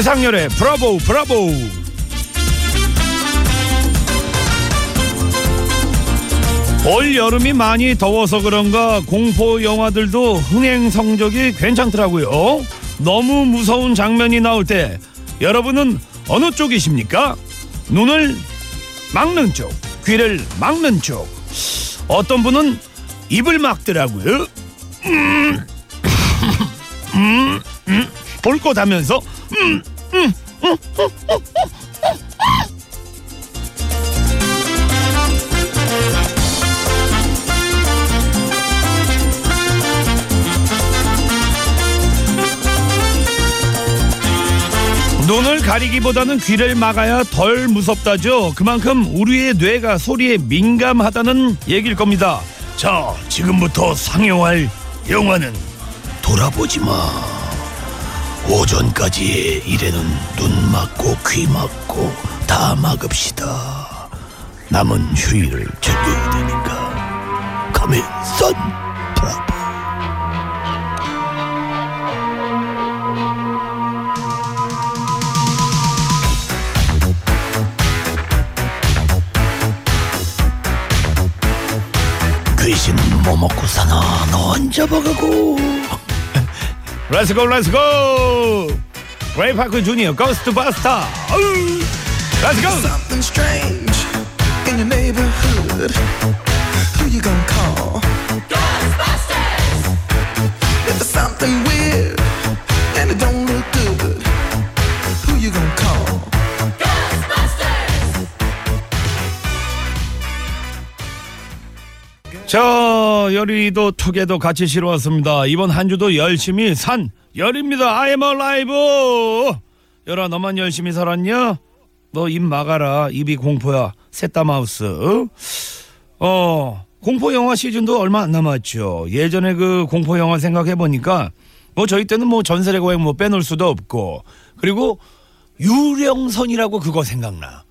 지상렬의 브라보 브라보 올 여름이 많이 더워서 그런가 공포 영화들도 흥행 성적이 괜찮더라고요. 너무 무서운 장면이 나올 때 여러분은 어느 쪽이십니까? 눈을 막는 쪽, 귀를 막는 쪽. 어떤 분은 입을 막더라고요. 음, 음, 음, 볼것 하면서 눈을 가리기보다는 귀를 막아야 덜 무섭다죠. 그만큼 우리의 뇌가 소리에 민감하다는 얘기일 겁니다. 자, 지금부터 상영할 영화는 돌아보지 마. 오전까지의 일에는 눈 막고 귀 막고 다 막읍시다. 남은 휴일을 즐겨야 되니까. 가면 선 브라보. 귀신 뭐 먹고 사나 너안 잡아가고 렛츠고 렛츠고 레이파크 주니어 고스트바스터 렛츠고 Something strange in your neighborhood. Who you gonna 자 열이도 톡에도 같이 실어 왔습니다. 이번 한 주도 열심히 산 열입니다. I am alive. 열아 너만 열심히 살았냐? 너 입 막아라. 입이 공포야. 셋다 마우스 어 공포 영화 시즌도 얼마 안 남았죠. 예전에 그 공포 영화 생각해 보니까 뭐 저희 때는 뭐 전설의 고향 뭐 빼놓을 수도 없고 그리고 유령선이라고 그거 생각나.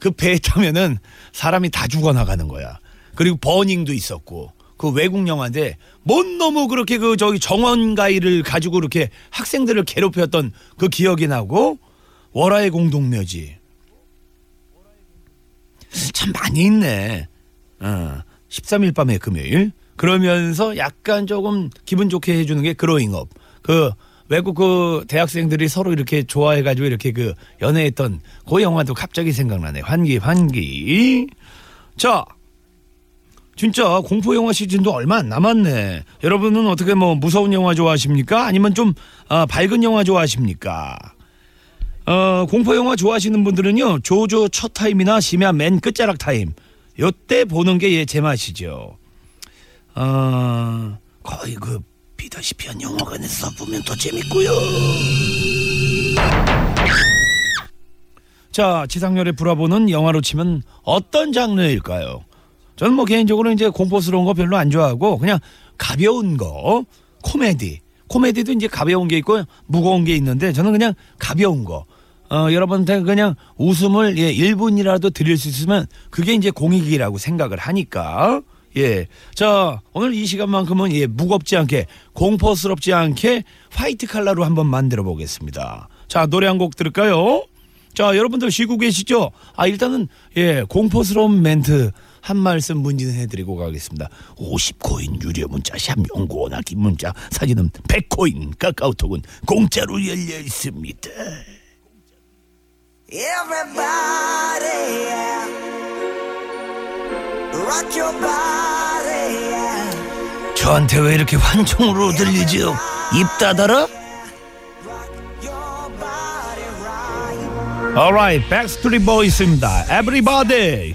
그 배에 타면은 사람이 다 죽어나가는 거야. 그리고 버닝도 있었고 그 외국 영화인데 뭔 너무 그렇게 그 저기 정원가위를 가지고 그렇게 학생들을 괴롭혔던 그 기억이 나고 월화의 공동묘지. 참 많이 있네. 어, 13일 밤의 금요일. 그러면서 약간 조금 기분 좋게 해주는 게 그로잉업. 그 외국 그 대학생들이 서로 이렇게 좋아해가지고 이렇게 그 연애했던 그 영화도 갑자기 생각나네. 환기 환기. 자 진짜 공포 영화 시즌도 얼마 안 남았네 여러분은 어떻게 뭐 무서운 영화 좋아하십니까 아니면 좀 아, 밝은 영화 좋아하십니까 어, 공포 영화 좋아하시는 분들은요 조조 첫 타임이나 심야 맨 끝자락 타임 요때 보는 게예 제맛이죠 어, 거의 그 비다시피 한 영화관에서 보면 더 재밌고요. 자, 지상렬의 불화보는 영화로 치면 어떤 장르일까요? 저는 뭐 개인적으로 이제 공포스러운 거 별로 안 좋아하고 그냥 가벼운 거, 코미디. 코미디도 이제 가벼운 게 있고 무거운 게 있는데 저는 그냥 가벼운 거. 어, 여러분한테 그냥 웃음을 예, 1분이라도 드릴 수 있으면 그게 이제 공익이라고 생각을 하니까 예. 자, 오늘 이 시간만큼은 예, 무겁지 않게, 공포스럽지 않게 화이트 칼라로 한번 만들어 보겠습니다. 자, 노래 한 곡 들을까요? 자, 여러분들 쉬고 계시죠? 아, 일단은, 예, 공포스러운 멘트 한 말씀 문진해 드리고 가겠습니다. 50코인 유료 문자, 샵 연구 원하기 문자, 사진은 100코인, 카카오톡은 공짜로 열려 있습니다. Everybody, yeah. rock your body. Yeah. 저한테 왜 이렇게 환청으로 들리죠? 입 닫아라? Alright, Backstreet Boys입니다. Everybody.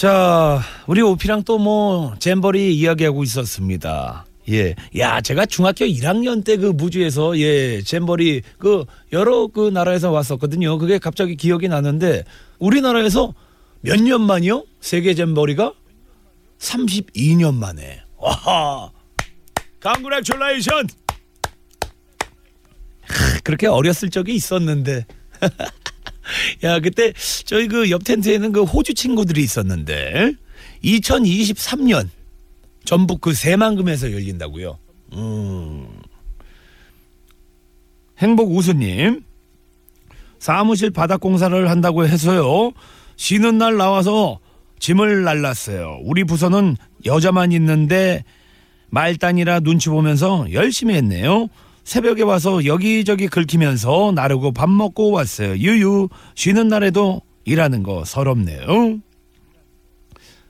자, 우리 오피랑 또 뭐 잼버리 이야기하고 있었습니다. 예. 야, 제가 중학교 1학년 때 그 무주에서 예, 잼버리 그 여러 그 나라에서 왔었거든요. 그게 갑자기 기억이 나는데 우리나라에서 몇 년 만이요? 세계 잼버리가 32년 만에. 와! 강그레츄레이션. 그렇게 어렸을 적이 있었는데. 야, 그때 저희 그 옆 텐트에는 그 호주 친구들이 있었는데 2023년 전북 그 새만금에서 열린다고요. 음. 행복 우수님 사무실 바닥 공사를 한다고 해서요. 쉬는 날 나와서 짐을 날랐어요. 우리 부서는 여자만 있는데 말단이라 눈치 보면서 열심히 했네요. 새벽에 와서 여기저기 긁히면서 나르고 밥 먹고 왔어요. 유유 쉬는 날에도 일하는 거 서럽네요.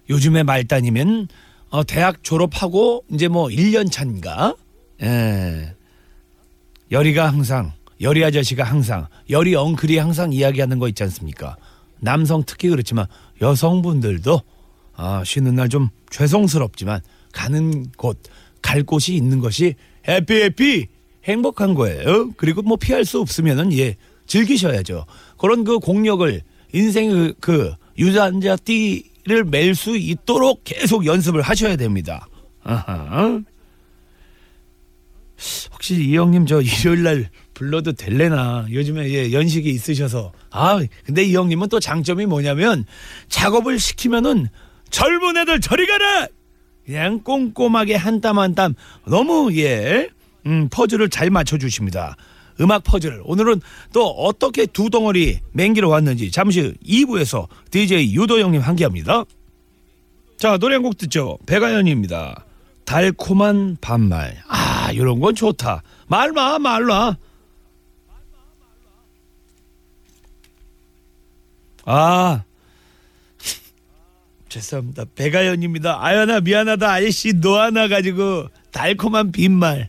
요즘에 말단이면 어, 대학 졸업하고 이제 뭐 1년 차인가? 예. 열이가 항상 열이 아저씨가 항상 열이 엉클이 항상 이야기하는 거 있지 않습니까? 남성 특히 그렇지만 여성분들도 아, 쉬는 날 좀 죄송스럽지만 가는 곳, 갈 곳이 있는 것이 해피 해피 행복한 거예요. 그리고 뭐 피할 수 없으면은 예 즐기셔야죠. 그런 그 공력을 인생의 그, 그 유전자 띠를 맬 수 있도록 계속 연습을 하셔야 됩니다. 아하. 혹시 이 형님 저 일요일 날 불러도 될래나 요즘에 예 연식이 있으셔서 아 근데 이 형님은 또 장점이 뭐냐면 작업을 시키면은 젊은 애들 저리 가라 그냥 꼼꼼하게 한 땀 한 땀 너무 예 음, 퍼즐을 잘 맞춰 주십니다. 음악 퍼즐 오늘은 또 어떻게 두 덩어리 맹기로 왔는지 잠시 후 2부에서 DJ 유도 형님 함께합니다. 자 노래 한 곡 듣죠. 배가연입니다. 달콤한 반말. 아 이런 건 좋다. 말마 말마. 아 죄송합니다. 배가연입니다. 아연아 미안하다 아저씨 너 하나 가지고 달콤한 빈말.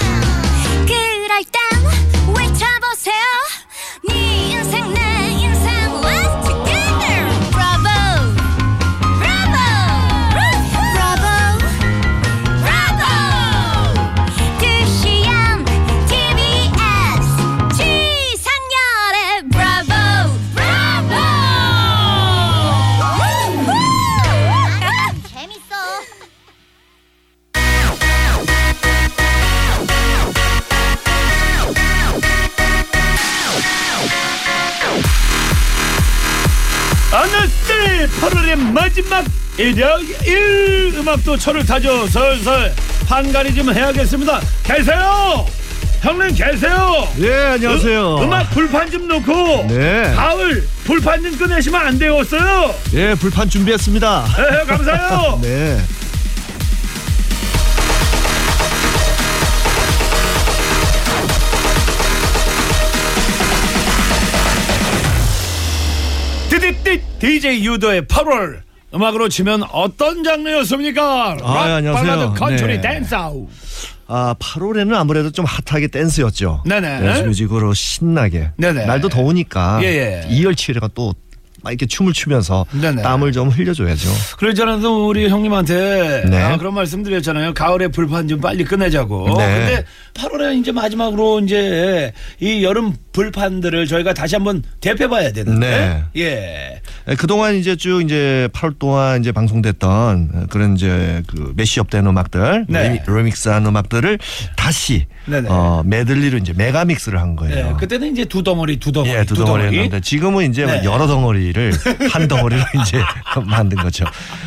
땐 외쳐보세요 8월의 마지막 일요일 음악도 철을 타죠 설설 판가리 좀 해야겠습니다 계세요 형님 계세요 예, 안녕하세요. 음, 악 불판 좀 놓고 네. 가을 불판 좀 꺼내시면 안 되겠어요 예, 불판 준비했습니다. 네, 감사해요 네. DJ 유도의 8월 음악으로 치면 어떤 장르였습니까? 락, 아, 안녕하세요. 발라드, 컨트리, 네. 댄스 아웃 아, 8월에는 아무래도 좀 hot하게 댄스였죠. 네네. 댄스 뮤직으로 신나게. 네네. 날도 더우니까 예, 예. 이열치열가 또 막 이렇게 춤을 추면서 네네. 땀을 좀 흘려줘야죠. 그랬잖아요 우리 형님한테 네. 아, 그런 말씀 드렸잖아요 가을에 불판 좀 빨리 끝내자고 네. 근데 8월에 이제 마지막으로 이제 이 여름 불판들을 저희가 다시 한번 데펴봐야 되는데 예 예, 그동안 이제 쭉 이제 8월 동안 이제 방송됐던 그런 이제 그 mashup 된 음악들, 네. remix한 음악들을 다시 네네. 어, 메들리로 이제 megamix를 한 거예요. 예, 그때는 이제 두 덩어리 두 덩어리 예, 두 덩어리 했는데 지금은 이제 네. 여러 덩어리 덩어리를 한 덩어리로 이제 만든 거죠.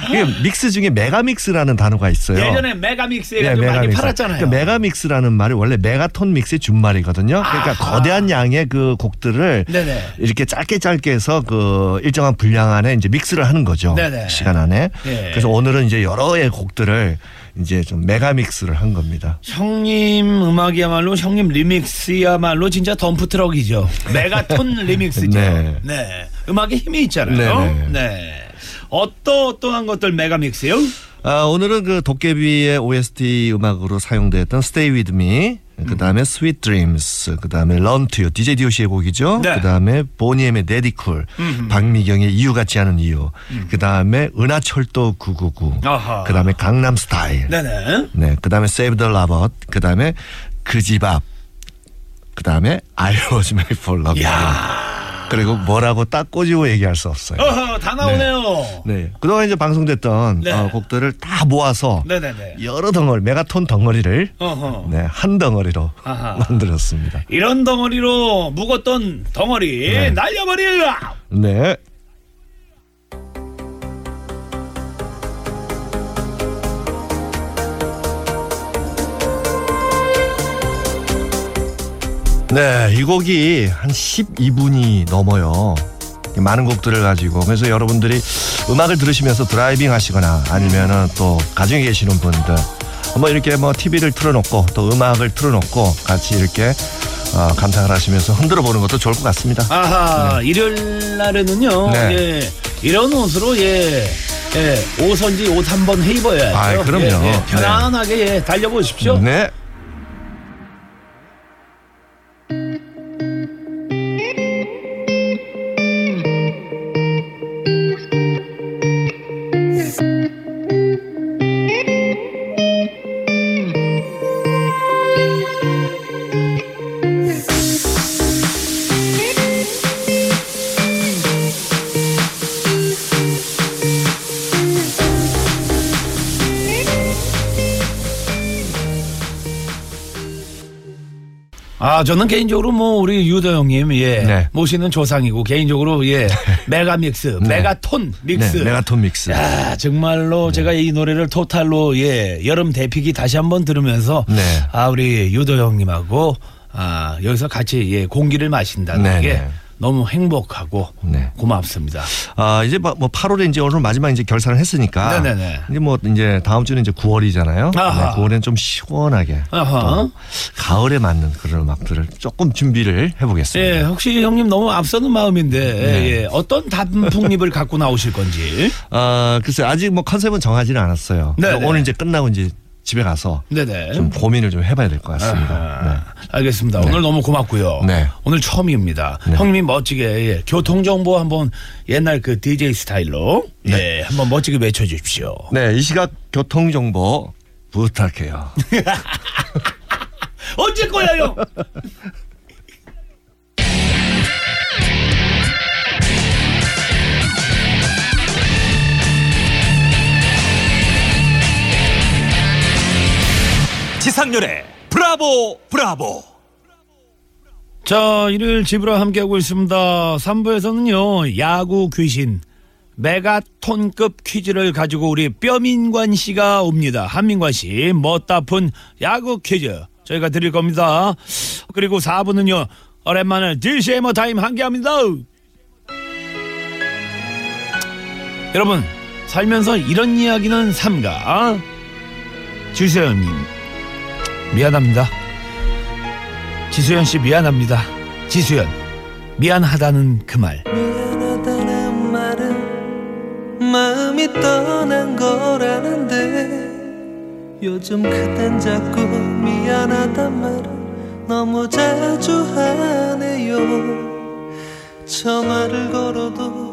이게 mix 중에 megamix라는 단어가 있어요. 예전에 megamix 예, 해가지고 많이 megamix. 팔았잖아요. 그러니까 megamix라는 말이 원래 메가톤 mix의 준말이거든요. 그러니까 아하. 거대한 양의 그 곡들을 네네. 이렇게 짧게 짧게 해서 그 일정한 분량 안에 이제 mix를 하는 거죠. 네네. 시간 안에. 예. 그래서 오늘은 이제 여러의 곡들을 이제 좀 megamix를 한 겁니다. 형님 음악이야말로 형님 remix야말로 진짜 덤프 트럭이죠. 메가톤 remix죠. 네. 네. 음악에 힘이 있잖아요. 네네. 네. 어떠 어떠한 것들 megamix요? 아, 오늘은 그 도깨비의 OST 음악으로 사용됐던 Stay With Me, 그 다음에 Sweet Dreams, 그 다음에 Run To You, DJ DOC의 곡이죠. 네. 그 다음에 보니엠의 Daddy Cool, 박미경의 이유 같지 않은 이유, 그 다음에 은하철도 999, 아하. 그 다음에 강남 스타일, 네네. 네, 그 다음에 Save the Lover, 그 다음에 그 집 앞, 그 다음에 I Was Made For Love. 야 그리고 뭐라고 딱 꼬집어 얘기할 수 없어요. 어허, 다 나오네요. 네. 그동안 이제 방송됐던 네. 어, 곡들을 다 모아서 네네네. 여러 덩어리, 메가톤 덩어리를. 네, 한 덩어리로 아하. 만들었습니다. 이런 덩어리로 묵었던 덩어리 네. 날려버릴라. 네. 네, 이 곡이 한 12분이 넘어요. 많은 곡들을 가지고 그래서 여러분들이 음악을 들으시면서 driving 하시거나 아니면은 또 가정에 계시는 분들 뭐 이렇게 뭐 TV를 틀어놓고 또 음악을 틀어놓고 같이 이렇게 어, 감상을 하시면서 흔들어 보는 것도 좋을 것 같습니다. 아하 일요일 날에는요. 네. 예, 이런 옷으로 예. 예, 옷선지 옷 한 번 해입어야죠. 아이, 그럼요. 예, 예, 편안하게 예, 달려보십시오. 네. 저는 개인적으로 뭐 우리 유도 형님 예 네. 모시는 조상이고 개인적으로 예 메가 믹스, 네. 메가톤 믹스. 네, 메가톤 믹스. 야, 정말로 제가 이 노래를 토탈로 예 여름 대피기 다시 한번 들으면서 네. 아 우리 유도 형님하고 아 여기서 같이 예 공기를 마신다는 네, 게 네. 너무 행복하고 네. 고맙습니다. 아 이제 뭐 8월에 이제 오늘 마지막 이제 결산을 했으니까 네네네. 이제 뭐 이제 다음 주는 이제 9월이잖아요. 아하. 9월에는 좀 시원하게 가을에 맞는 그런 음악들을 조금 준비를 해보겠습니다. 예, 혹시 형님 너무 앞서는 마음인데 네. 예, 어떤 단풍잎을 갖고 나오실 건지. 아 글쎄 아직 뭐 컨셉은 정하지는 않았어요. 그러니까 오늘 이제 끝나고 이제 집에 가서 네네. 좀 고민을 좀 해봐야 될 것 같습니다. 아하, 알겠습니다. 오늘 너무 고맙고요. 네. 오늘 처음입니다. 네. 형님이 멋지게 예, 교통 정보 한번 옛날 그 DJ 스타일로 예, 한번 멋지게 외쳐 주십시오. 네. 네, 이 시각 교통 정보 부탁해요. 언제 거야, 형? 지상렬의 브라보 브라보 자, 일요일 집으로 함께하고 있습니다. 3부에서는요, 야구 귀신, 메가톤급 퀴즈를 가지고 우리 뼈민관 씨가 옵니다. 한민관 씨, 멋다푼 야구 퀴즈 저희가 드릴 겁니다. 그리고 4부는요, 오랜만에 DCM어 타임 함께합니다. 여러분, 살면서 이런 이야기는 삼가. 주세현님, 미안합니다. 지수연 씨 미안합니다. 지수연 미안하다는 그 말. 미안하다는 말은 마음이 떠난 거라는데 요즘 그댄 자꾸 미안하단 말을 너무 자주 하네요 전화를 걸어도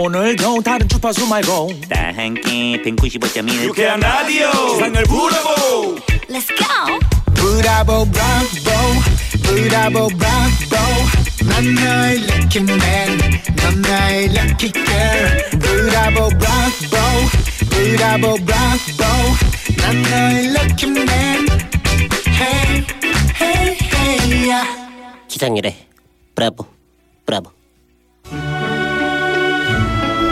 오늘도 다른 주파수 말고. 다 함께 195.1 유쾌한 라디오. 지상렬 브라보. Let's go. 브라보 브라보. 브라보 브라보. 난 너의 lucky man 넌 나의 lucky girl 브라보 브라보. 브라보 브라보. 난 너의 lucky man hey hey hey yeah 기상일에 브라보 브라보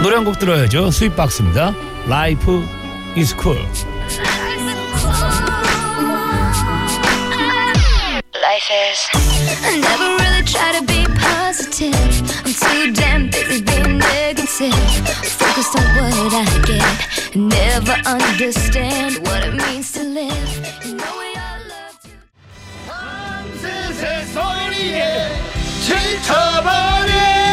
노래 한 곡 들어야죠. Sweetbox입니다. Life is cool. Life is. I never really try to be positive. I'm too damn busy being negative. Focused on what I get. Never understand what it means to live. You know we all love to. 지쳐버린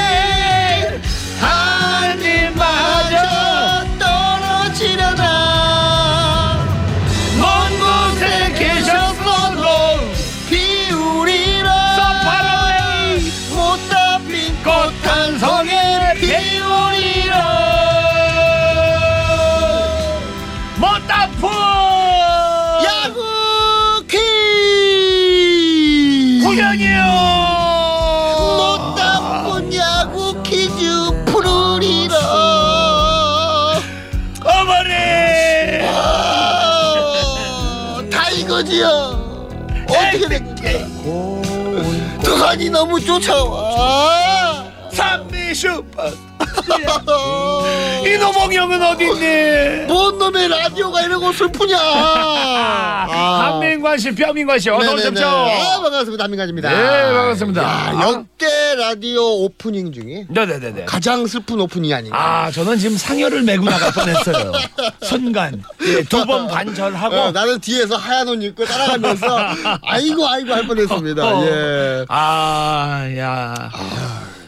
두산이 너무 쫓아와 삼미 슈퍼 이노봉 형은 어딨니? 뭔 놈의 라디오가 이러고 슬프냐 아. 한민관 씨, 뼈민관 씨, 어서. 오십시오. 아, 반갑습니다 한민관입니다 네, 반갑습니다. 야, 역대 라디오 오프닝 중에 네네네네. 가장 슬픈 오프닝이 아닌가 아, 저는 지금 상여를 메고 나갈 뻔했어요. 순간 예, 두번 반절하고. 어, 나는 뒤에서 하얀 옷 입고 따라가면서 아이고 아이고 할 뻔했습니다. 어. 예. 아, 야.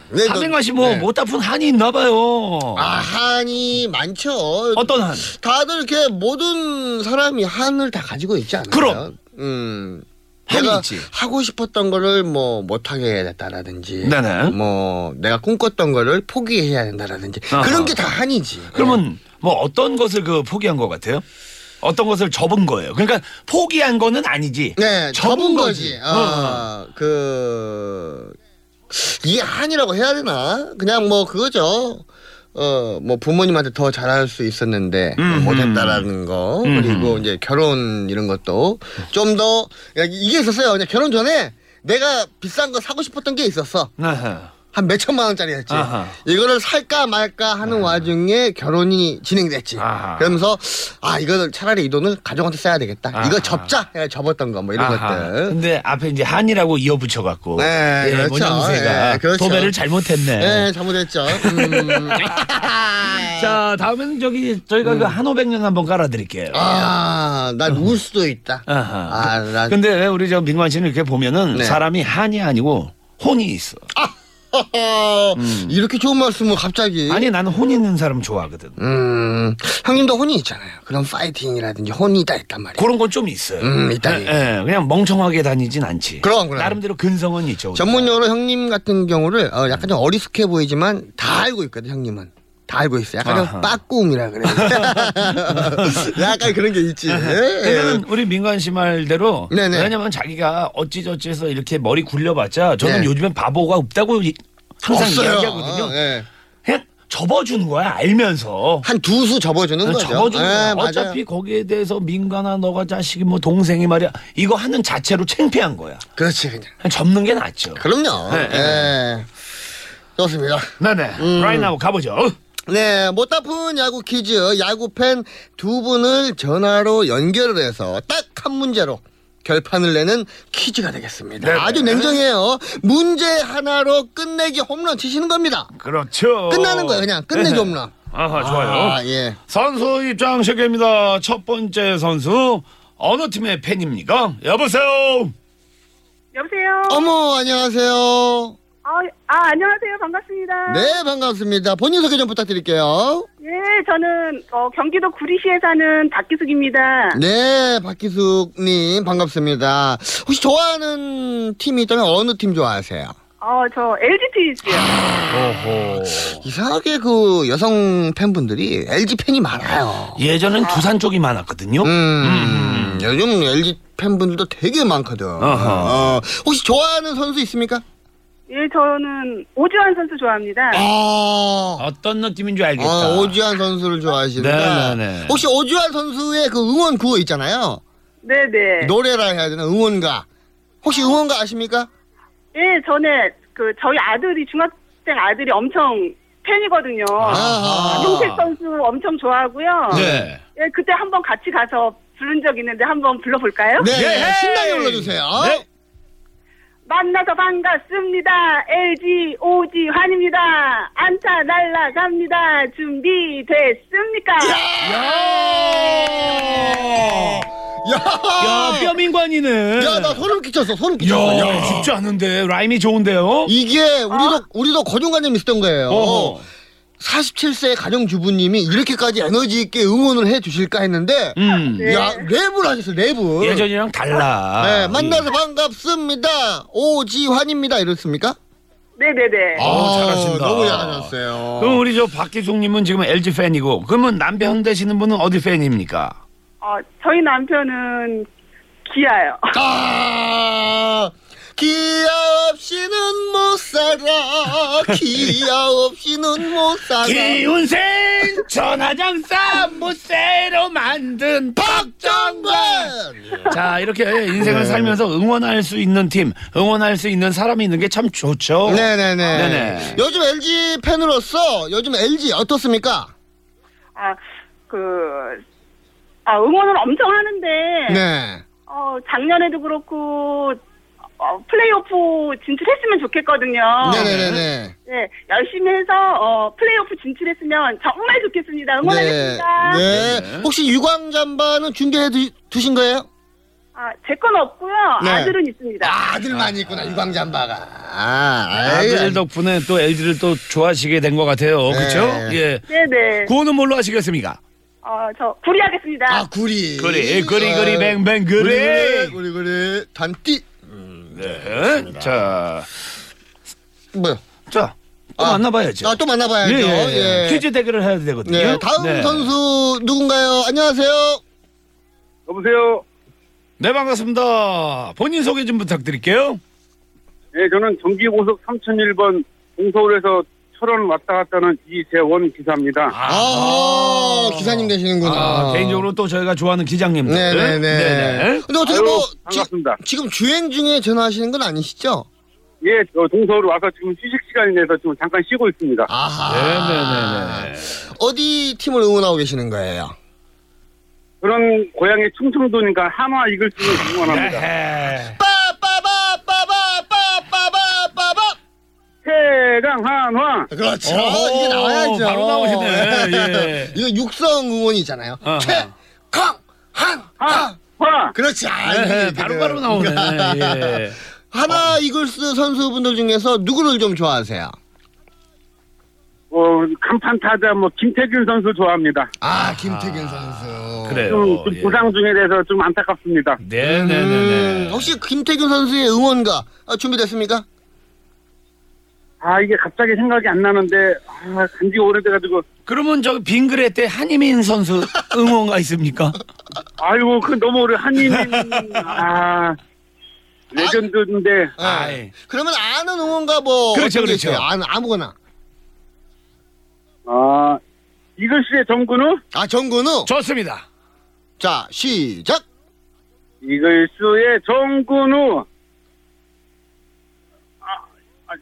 네, 씨뭐 네. 못 아픈 한이 있나 봐요. 아 한이 많죠. 어떤 한? 다들 이렇게 모든 사람이 한을 다 가지고 있지 않나요? 그럼. 음. 내가 있지. 하고 싶었던 거를 뭐 못하게 됐다라든지 네네. 뭐 내가 꿈꿨던 거를 포기해야 된다라든지 아하. 그런 게 다 한이지 그러면 뭐 어떤 것을 그 포기한 것 같아요? 어떤 것을 접은 거예요. 그러니까 포기한 거는 아니지. 네, 접은 접은 거지. 거지. 어, 그 이게 한이라고 해야 되나? 그냥 뭐 그거죠. 어, 뭐 부모님한테 더 잘할 수 있었는데 음. 못했다라는 거 음. 그리고 이제 결혼 이런 것도 좀 더 이게 있었어요. 그냥 결혼 전에 내가 비싼 거 사고 싶었던 게 있었어. 아하. 한 몇천만 원짜리였지. 아하. 이거를 살까 말까 하는 와중에 결혼이 진행됐지. 아하. 그러면서 아 이거는 차라리 이 돈을 가족한테 써야 되겠다. 이거 아하. 접자. 해가 접었던 거 뭐 이런 아하. 것들. 근데 앞에 이제 한이라고 이어 붙여 갖고 네, 예, 그렇죠. 모양새가 예, 그렇죠. 도배를 잘못했네. 네, 잘못했죠. 음. 자 다음에는 저기 저희가 그 한오백년 한번 깔아드릴게요. 아, 난 울 수도 있다. 아하. 아, 난 근데 왜 우리 저 민관 씨는 이렇게 보면은 네. 사람이 한이 아니고 혼이 있어. 이렇게 좋은 말씀을 갑자기. 음. 아니 나는 혼 있는 사람 좋아하거든. 음, 형님도 혼이 있잖아요. 그런 파이팅이라든지 혼이 있다 있단 말이에요. 그런 건 좀 있어요. 음, 있다. 예, 예, 그냥 멍청하게 다니진 않지. 그럼, 그럼. 나름대로 근성은 있죠. 우리가. 전문용어로 형님 같은 경우를 어, 약간 좀 어리숙해 보이지만 다 알고 있거든 형님은. 다 알고 있어. 약간 아하. 빠꿈이라 그래. 약간 그런 게 있지. 예. 그러니까는 우리 민관 씨 말대로 네네. 왜냐면 자기가 어찌저찌해서 이렇게 머리 굴려봤자 저는 네. 요즘엔 바보가 없다고 이- 항상 없어요. 이야기하거든요. 어, 예. 그냥 접어주는 거야 알면서. 한 두 수 접어주는 거죠. 접어주는 거야. 예, 맞아요. 어차피 거기에 대해서 민간아 너가 자식이 뭐 동생이 말이야 이거 하는 자체로 창피한 거야. 그렇지 그냥. 그냥 접는 게 낫죠. 그럼요. 네, 예. 좋습니다. 네네. 음. 라인 나고 가보죠. 네, 못다푼 야구 퀴즈 야구 팬 두 분을 전화로 연결을 해서 딱 한 문제로 결판을 내는 퀴즈가 되겠습니다. 네네. 아주 냉정해요. 문제 하나로 끝내기 홈런 치시는 겁니다. 그렇죠. 끝나는 거예요, 그냥 끝내기 네. 홈런. 아하 좋아요. 아, 예. 선수 입장 시계입니다. 첫 번째 선수 어느 팀의 팬입니까? 여보세요. 여보세요. 어머, 안녕하세요. 아, 아, 안녕하세요. 반갑습니다. 네, 반갑습니다. 본인 소개 좀 부탁드릴게요. 예, 저는 어, 경기도 구리시에 사는 박기숙입니다. 네, 박기숙님 반갑습니다. 혹시 좋아하는 팀이 있다면 어느 팀 좋아하세요? 어, 저 LG 트윈스요. 오호. 이상하게 그 여성 팬분들이 LG 팬이 많아요. 예전엔 두산 쪽이 많았거든요. 음, 요즘 LG 팬분들도 되게 많거든. 어허. 어, 혹시 좋아하는 선수 있습니까? 예, 저는 오주환 선수 좋아합니다. 아, 어떤 느낌인 줄 알겠다. 아, 오주환 선수를 좋아하시는데 네네네. 혹시 오주환 선수의 그 응원 구호 있잖아요. 네네. 노래라 해야 되나 응원가. 혹시 응원가 아십니까? 예, 전에 그 저희 아들이 중학생 아들이 엄청 팬이거든요. 아하. 김용택 선수 엄청 좋아하고요. 네. 예, 그때 한번 같이 가서 부른 적 있는데 한번 불러볼까요? 네, 예. 신나게 불러주세요. 네. 만나서 반갑습니다. LG 오지 환입니다. 안타 날라갑니다. 준비됐습니까? 야, 야, 뼈민관이네. 야, 나 소름 끼쳤어, 소름 끼쳤어. 야, 쉽지 않은데 라임이 좋은데요. 이게 우리도 우리도 고정관념 있었던 거예요. 어허. 47세 가정주부님이 이렇게까지 에너지 있게 응원을 해 주실까 했는데 음. 네. 야 랩을 하셨어요 랩을 예전이랑 달라. 네, 만나서 반갑습니다 오지환입니다 이렇습니까? 네네네. 어, 잘하신다. 너무 잘하셨어요 그럼 우리 저 박기숙님은 지금 LG 팬이고, 그러면 남편 되시는 분은 어디 팬입니까? 어, 저희 남편은 기아요. 아 기아 없이는 못 살아 기아 없이는 못 살아 기운생 전화장사 무쇠로 만든 박정관. 자 이렇게 인생을 살면서 응원할 수 있는 팀, 응원할 수 있는 사람이 있는 게 참 좋죠. 네네네 네네. 요즘 LG 팬으로서 요즘 LG 어떻습니까? 아, 그, 아, 응원을 엄청 하는데, 네 어, 작년에도 그렇고, 어, 플레이오프 진출했으면 좋겠거든요. 네네네네 네, 열심히 해서, 어, 플레이오프 진출했으면 정말 좋겠습니다. 응원하겠습니다. 네. 네. 혹시 유광 잠바는 준비해 두, 두신 거예요? 아, 제 건 없고요. 네. 아들은 있습니다. 아들만 있구나 유광 잠바가. 아, 아들 덕분에 또 LG를 또 좋아하시게 된 것 같아요. 네. 그렇죠? 예. 네네. 구호는 뭘로 하시겠습니까? 어, 저, 구리하겠습니다. 아 구리. 구리, 구리, 구리, 아, 뱅뱅, 구리. 구리 구리 구리 단띠. 네. 자, 뭐요? 자, 또 아, 만나봐야죠. 아 또 만나봐야죠. 예, 예, 예. 예. 퀴즈 대결을 해야 되거든요. 네, 다음 네. 선수 누군가요? 안녕하세요. 여보세요. 네, 반갑습니다. 본인 소개 좀 부탁드릴게요. 네, 저는 경기 고속 3001번 동서울에서 철원 왔다 갔다 하는 이재원 기사입니다. 아, 기사님 되시는구나. 아, 개인적으로 또 저희가 좋아하는 기장님들. 네네네. 네네. 근데 어떻게 아유, 뭐 지, 반갑습니다. 지 금 주행 중에 전화하시는 건 아니시죠? 예, 저 동서울 와서 지금 휴식 시간이 내서 지금 잠깐 쉬고 있습니다. 아하. 네네네. 어디 팀을 응원하고 계시는 거예요? 그런 고향이 충청도니까 한화 이글스를 응원합니다. 최강 한화. 그렇죠. 오, 이게 나와야죠. 바로 나오시네. 예. 이거 육성 응원이잖아요. 아하. 최강 한 하, 하. 화. 그렇지. 아, 에헤, 이게 바로 바로 그- 나오네. 예. 하나 이글스 선수분들 중에서 누구를 좀 좋아하세요? 어, 간판 타자 뭐 김태균 선수 좋아합니다. 아, 김태균 선수. 그래요. 좀, 좀 예. 부상 중에 대해서 좀 안타깝습니다. 네네네네. 음, 혹시 김태균 선수의 응원가 아, 준비됐습니까? 아, 이게 갑자기 생각이 안 나는데, 아, 간지 오래돼가지고, 그러면 저 빙그레 때 한희민 선수 응원가 있습니까? 아이고, 그 너무 오래 한인, 아, 레전드인데, 아이. 네. 그러면 아는 응원가 뭐 그렇죠, 어떤 게 그렇죠. 있어요? 아는 아무거나. 아, 이글스의 정근우? 아, 정근우. 좋습니다. 자, 시작. 이글스의 정근우. 아, 아,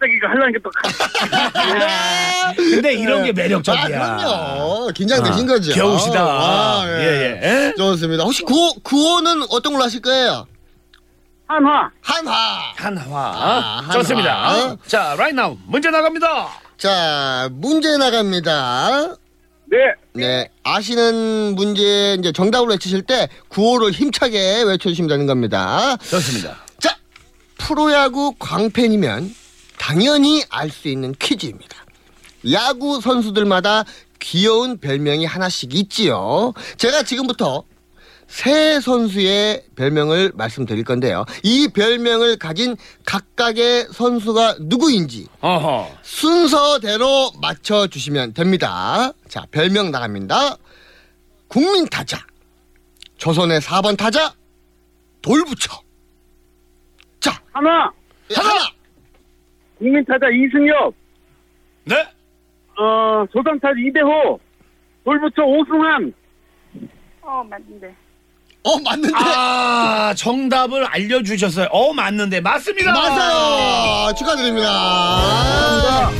갑자기 하려는 게 또, 가- 근데 이런 게 아, 매력적이야. 그럼요. 긴장되신 아, 거죠. 겨우시다. 아, 예, 예. 좋습니다. 혹시 구호, 구호는 어떤 걸로 하실 거예요? 한화. 한화. 한화. 아. 좋습니다. 자, right now 문제 나갑니다. 자, 문제 나갑니다. 네. 네. 아시는 문제 이제 정답을 외치실 때 구호를 힘차게 외쳐주시면 되는 겁니다. 좋습니다. 자, 프로야구 광팬이면 당연히 알 수 있는 퀴즈입니다. 야구 선수들마다 귀여운 별명이 하나씩 있지요. 제가 지금부터 세 선수의 별명을 말씀드릴 건데요. 이 별명을 가진 각각의 선수가 누구인지 어허. 순서대로 맞춰주시면 됩니다. 자, 별명 나갑니다. 국민 타자. 조선의 4번 타자. 돌부처. 자, 한화. 하나. 국민 타자 이승엽. 네. 어, 조선 타자 이대호. 돌부처 오승환. 어, 맞는데. 어 맞는데. 아 정답을 알려주셨어요. 어 맞는데 맞습니다. 맞아요. 축하드립니다.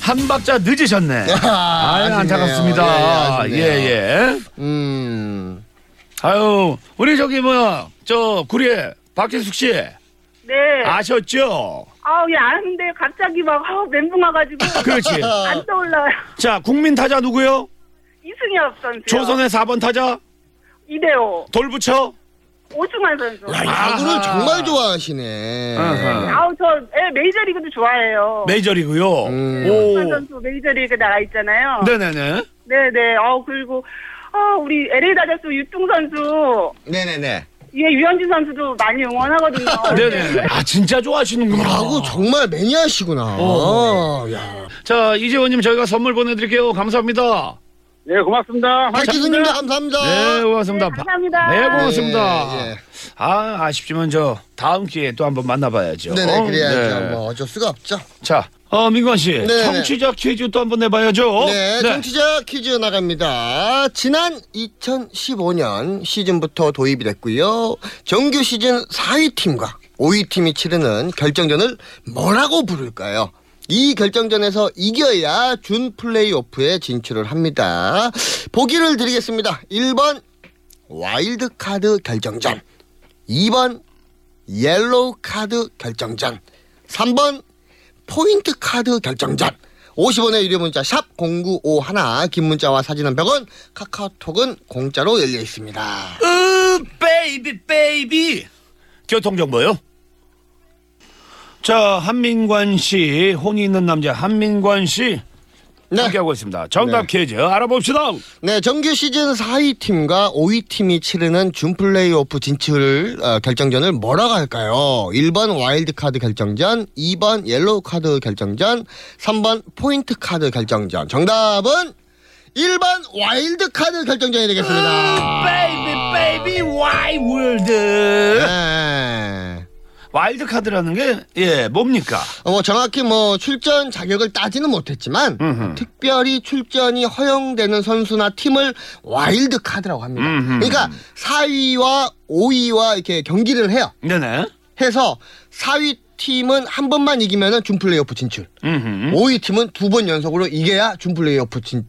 한 박자 늦으셨네. 아, 아쉽네요. 안타깝습니다. 예, 예, 아쉽네요. 예. 음. 아유, 우리 저기 뭐야, 저 구리에 박재숙 씨 네. 아셨죠? 아, 예, 아는데 갑자기 막 아, 멘붕 와가지고. 그렇지. 안 떠올라요. 자, 국민 타자 누구요? 이승엽 선수. 조선의 4번 타자 이대호. 돌부처. 오승환 선수. 야, 야구를 정말 좋아하시네. 아하. 아우, 저 예, 메이저리그도 좋아해요. 메이저리그요. 음. 오승환 오. 선수 메이저리그 나가 있잖아요. 네네네. 네네. 아 그리고 아 우리 LA 다저스 유통 선수 네네네. 예 유현진 선수도 많이 응원하거든요. 네네. 아, 진짜 좋아하시는구나. 야구 정말 매니아시구나. 어. 야. 자, 이재원님 저희가 선물 보내드릴게요. 감사합니다. 네, 고맙습니다. 박지수님도 감사합니다. 네, 고맙습니다. 네, 감사합니다. 네, 고맙습니다. 예, 예. 아, 아쉽지만 저 다음 기회에 또 한번 만나봐야죠. 네네, 그래야죠. 네. 뭐 어쩔 수가 없죠. 자, 어, 민관 씨. 네네. 청취자 퀴즈 또 한번 내봐야죠. 네, 정치자 퀴즈 나갑니다. 지난 2015년 시즌부터 도입이 됐고요. 정규 시즌 4위 팀과 5위 팀이 치르는 결정전을 뭐라고 부를까요? 이 결정전에서 이겨야 준 플레이오프에 진출을 합니다. 보기를 드리겠습니다. 1번 와일드 카드 결정전, 2번 옐로우 카드 결정전, 3번 포인트 카드 결정전. 50원의 유료 문자 샵 0951, 긴 문자와 사진은 100원, 카카오톡은 공짜로 열려 있습니다. 으, baby, baby. 교통정보요. 자, 한민관 씨, 혼이 있는 남자 한민관 씨. 함께하고 있습니다. 정답 네. 퀴즈 알아봅시다. 네, 정규 시즌 4위 팀과 5위 팀이 치르는 준 플레이오프 진출 어, 결정전을 뭐라고 할까요? 1번 와일드 카드 결정전, 2번 옐로우 카드 결정전, 3번 포인트 카드 결정전. 정답은 1번 와일드 카드 결정전이 되겠습니다. Baby, baby, wild world. 네. 와일드 카드라는 게, 예, 뭡니까? 어, 뭐 정확히 뭐 출전 자격을 따지는 못했지만 음흠. 특별히 출전이 허용되는 선수나 팀을 와일드 카드라고 합니다. 음흠. 그러니까 4위와 5위와 이렇게 경기를 해요. 네네. 해서 4위 팀은 한 번만 이기면은 준 플레이오프 진출. 음흠. 5위 팀은 두 번 연속으로 이겨야 준 플레이오프 진.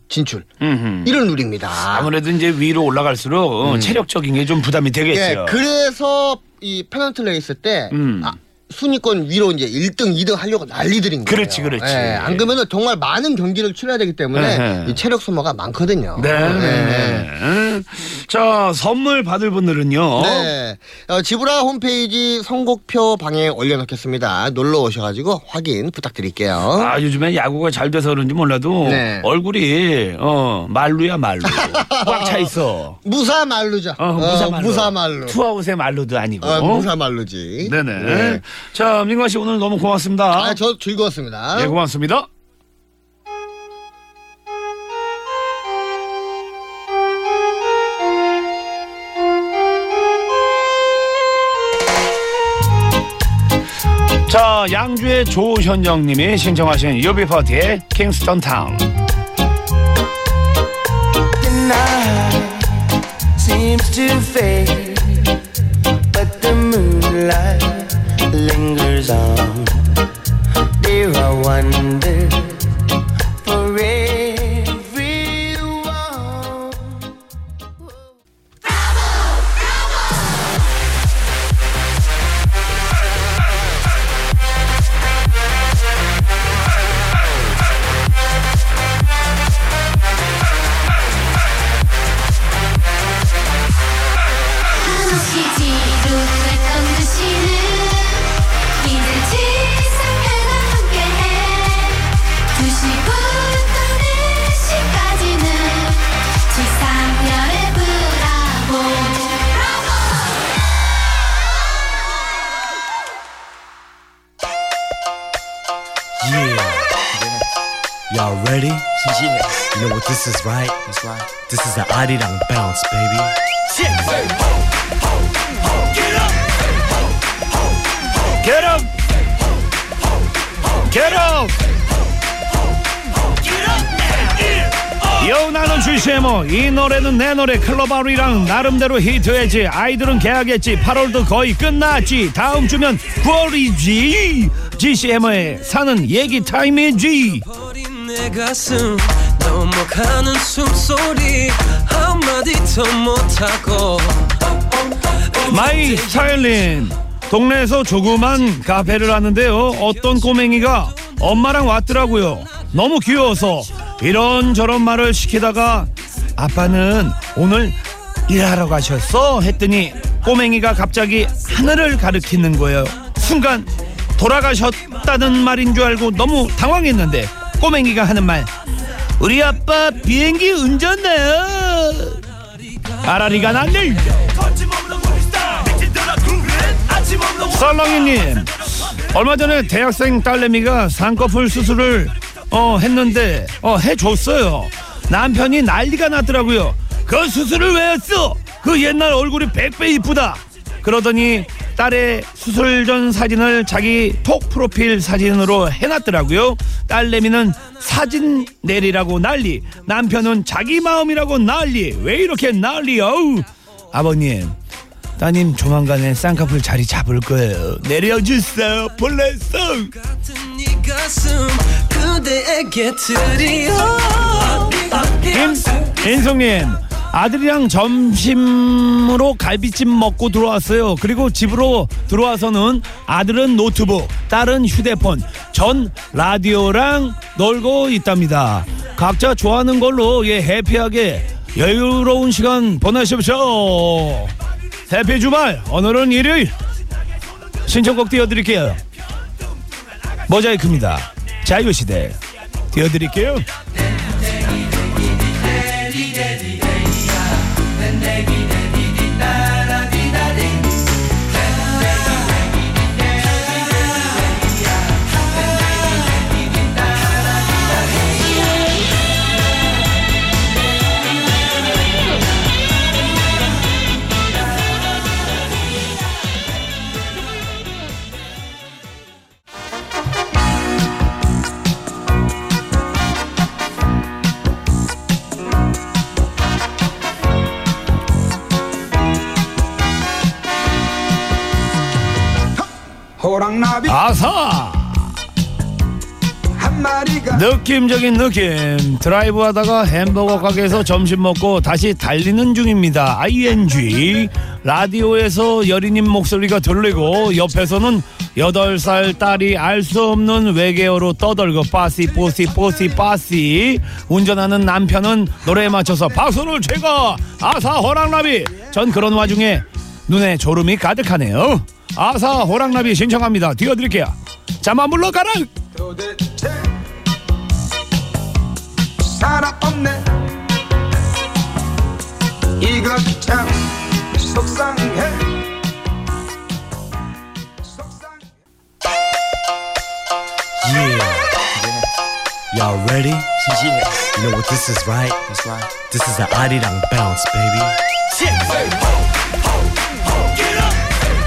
음흠. 이런 룰입니다. 아무래도 이제 위로 올라갈수록 어, 체력적인 게 좀 부담이 예, 되겠죠. 그래서 이 페넌트 레이스 때 음. 아, 순위권 위로 이제 1등, 2등 하려고 난리들인 거예요. 그렇지, 그렇지. 예, 안 그러면은 정말 많은 경기를 치러야 되기 때문에 에헤. 이 체력 소모가 많거든요. 네. 예. 네. 자, 선물 받을 분들은요. 네. 어, 지브라 홈페이지 선곡표 방에 올려놓겠습니다. 놀러 오셔가지고 확인 부탁드릴게요. 아, 요즘에 야구가 잘 돼서 그런지 몰라도 네. 얼굴이 어, 말루야 말루. 꽉 차 있어. 무사 말루죠. 어, 무사 말루. 무사 말루. 투아웃의 말루도 아니고. 어, 무사 말루지. 네네. 네. 자, 민관 씨 오늘 너무 고맙습니다. 아, 저 즐거웠습니다. 예, 고맙습니다. 자, 양주의 조현정님이 신청하신 요비퍼티의 킹스턴 타운. Seems to fade, lingers. Dear, I wonder Yeah. Y'all ready? Yeah. You know what this is, right? That's right. This is the Arirang bounce, baby. Get up! Get up! 요 나는 GCMO 이 노래는 내 노래 클로바리랑 나름대로 히트했지 아이들은 개하겠지 8월도 거의 끝났지 다음 주면 9월이지 GCMO에 사는 얘기 타임이지. 넘어가는 숨소리 한마디도 못하고. 마이 스타일린. 동네에서 조그만 카페를 하는데요. 어떤 꼬맹이가 엄마랑 왔더라고요. 너무 귀여워서 이런저런 말을 시키다가 아빠는 오늘 일하러 가셨어? 했더니 꼬맹이가 갑자기 하늘을 가리키는 거예요. 순간 돌아가셨다는 말인 줄 알고 너무 당황했는데 꼬맹이가 하는 말 우리 아빠 비행기 운전해요. 아라리가 난들 썰렁이님 얼마 전에 대학생 딸내미가 쌍꺼풀 수술을 어 했는데 어 해줬어요. 남편이 난리가 났더라고요 그 수술을 왜 했어? 그 옛날 얼굴이 백배 이쁘다. 그러더니 딸의 수술 전 사진을 자기 톡 프로필 사진으로 해놨더라고요. 딸내미는 사진 내리라고 난리 남편은 자기 마음이라고 난리 왜 이렇게 난리? 어우. 아버님 따님 조만간에 쌍꺼풀 자리 잡을 거예요. 내려주세요 볼레송! 네 가슴 그대에게 드려 김, 인성님 아들이랑 점심으로 갈비찜 먹고 들어왔어요. 그리고 집으로 들어와서는 아들은 노트북 딸은 휴대폰 전 라디오랑 놀고 있답니다. 각자 좋아하는 걸로 예 해피하게 여유로운 시간 보내십시오. 해피 주말 오늘은 일요일. 신청곡 띄워드릴게요. 모자이크입니다. 자유시대 띄워드릴게요 호 느낌적인 느낌. 드라이브 하다가 햄버거 가게에서 점심 먹고 다시 달리는 중입니다. ING 라디오에서 여린님 목소리가 들리고 옆에서는 여덟 살 딸이 알 수 없는 외계어로 떠들고 빠시 뽀시 뽀시 빠시. 운전하는 남편은 노래에 맞춰서 박수를 치고 아싸 호랑나비. 전 그런 와중에 눈에 졸음이 가득하네요. 아싸 호랑나비 신청합니다. 띄워드릴게요. 잠만 물러가라 이것 참 속상해 Yeah. Y'all ready? Yeah. You know what this is, right? That's right. This is the 아리랑 bounce, baby.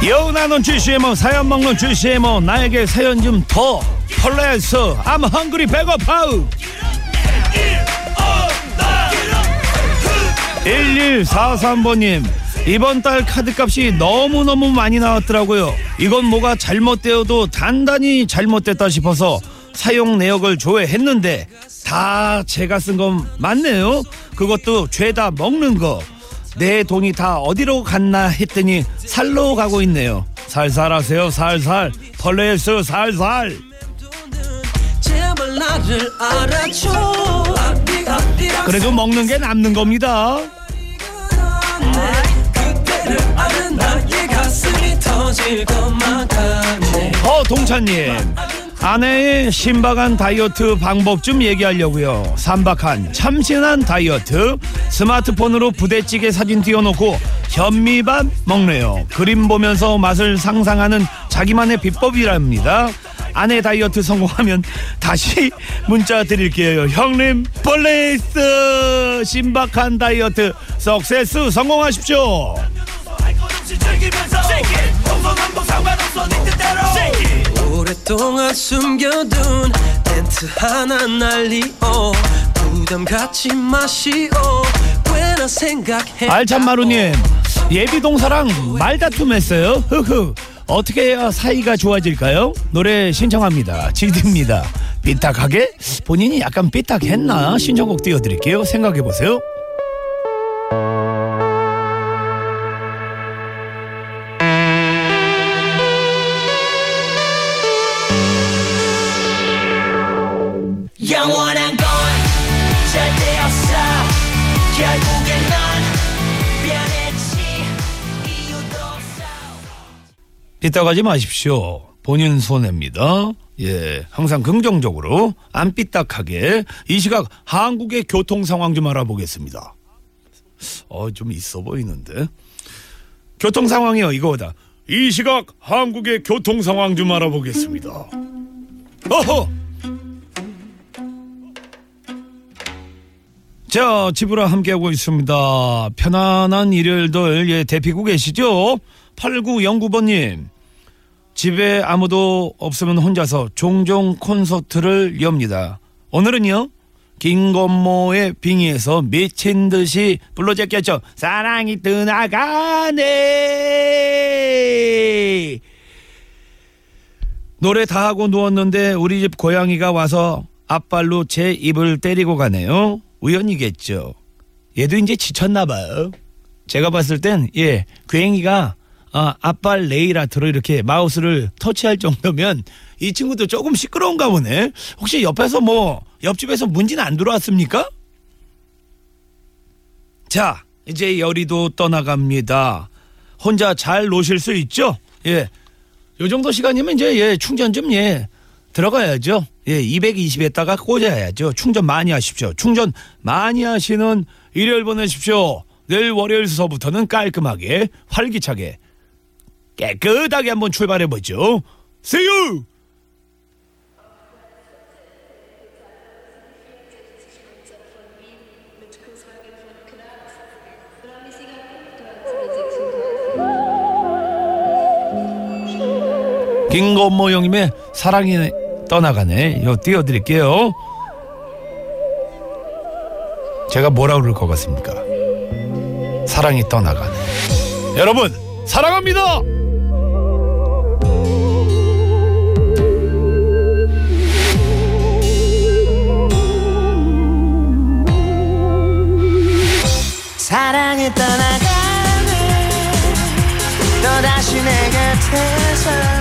여운하는 GCMO 사연 먹는 GCMO 나에게 사연 좀 더 펄레스 I'm hungry 배고파 1143번님 이번 달 카드값이 너무너무 많이 나왔더라고요 이건 뭐가 잘못되어도 단단히 잘못됐다 싶어서 사용 내역을 조회했는데 다 제가 쓴 건 맞네요 그것도 죄다 먹는 거 내 돈이 다 어디로 갔나 했더니 살로 가고 있네요. 살살 하세요. 살살. 펄레스 살살. 제발 나를 알아줘 그래도 먹는 게 남는 겁니다. 어 동찬님 아내의 신박한 다이어트 방법 좀 얘기하려고요. 삼박한 참신한 다이어트 스마트폰으로 부대찌개 사진 띄워놓고 현미밥 먹네요. 그림 보면서 맛을 상상하는 자기만의 비법이랍니다. 아내 다이어트 성공하면 다시 문자 드릴게요. 형님 플레이스 신박한 다이어트 석세스 성공하십시오. 오랫동안 숨겨둔 멘트 하나 날리어 부담 갖지 마시오. 꽤나 생각해. 알참마루님 예비동사랑 말다툼 했어요? 흐흐. 어떻게 해야 사이가 좋아질까요? 노래 신청합니다. 지드입니다. 삐딱하게? 본인이 약간 삐딱했나? 신청곡 띄워드릴게요. 생각해보세요 삐딱하지 마십시오. 본인 손해입니다. 예 항상 긍정적으로 안 삐딱하게 이 시각 한국의 교통 상황 좀 알아보겠습니다. 어 좀 있어 보이는데. 교통 상황이요 이거보다. 이 시각 한국의 교통 상황 좀 알아보겠습니다. 어허! 자, 집으로 함께하고 있습니다. 편안한 일요일들, 예, 대피고 계시죠? 8909번님. 집에 아무도 없으면 혼자서 종종 콘서트를 엽니다. 오늘은요, 김건모의 빙의에서 미친 듯이 불러제꼈죠. 사랑이 떠나가네. 노래 다 하고 누웠는데 우리 집 고양이가 와서 앞발로 제 입을 때리고 가네요. 우연이겠죠. 얘도 이제 지쳤나 봐요. 제가 봤을 땐 예, 괜히가 아, 앞발 네일아트로 이렇게 마우스를 터치할 정도면 이 친구도 조금 시끄러운가 보네. 혹시 옆에서 뭐 옆집에서 문진 안 들어왔습니까? 자, 이제 열이도 떠나갑니다. 혼자 잘 노실 수 있죠? 예. 요 정도 시간이면 이제 예, 충전 좀 예. 들어가야죠. 예, 220에다가 꽂아야죠. 충전 많이 하십시오. 충전 많이 하시는 일요일 보내십시오. 내일 월요일서부터는 깔끔하게 활기차게 깨끗하게 한번 출발해 보죠. See. 김건모 형님의 사랑이 떠나가네. 이거 띄워드릴게요. 제가 뭐라 그럴 것 같습니까? 사랑이 떠나가네. 여러분, 사랑합니다! 사랑이 떠나가네 너 다시 내 곁에서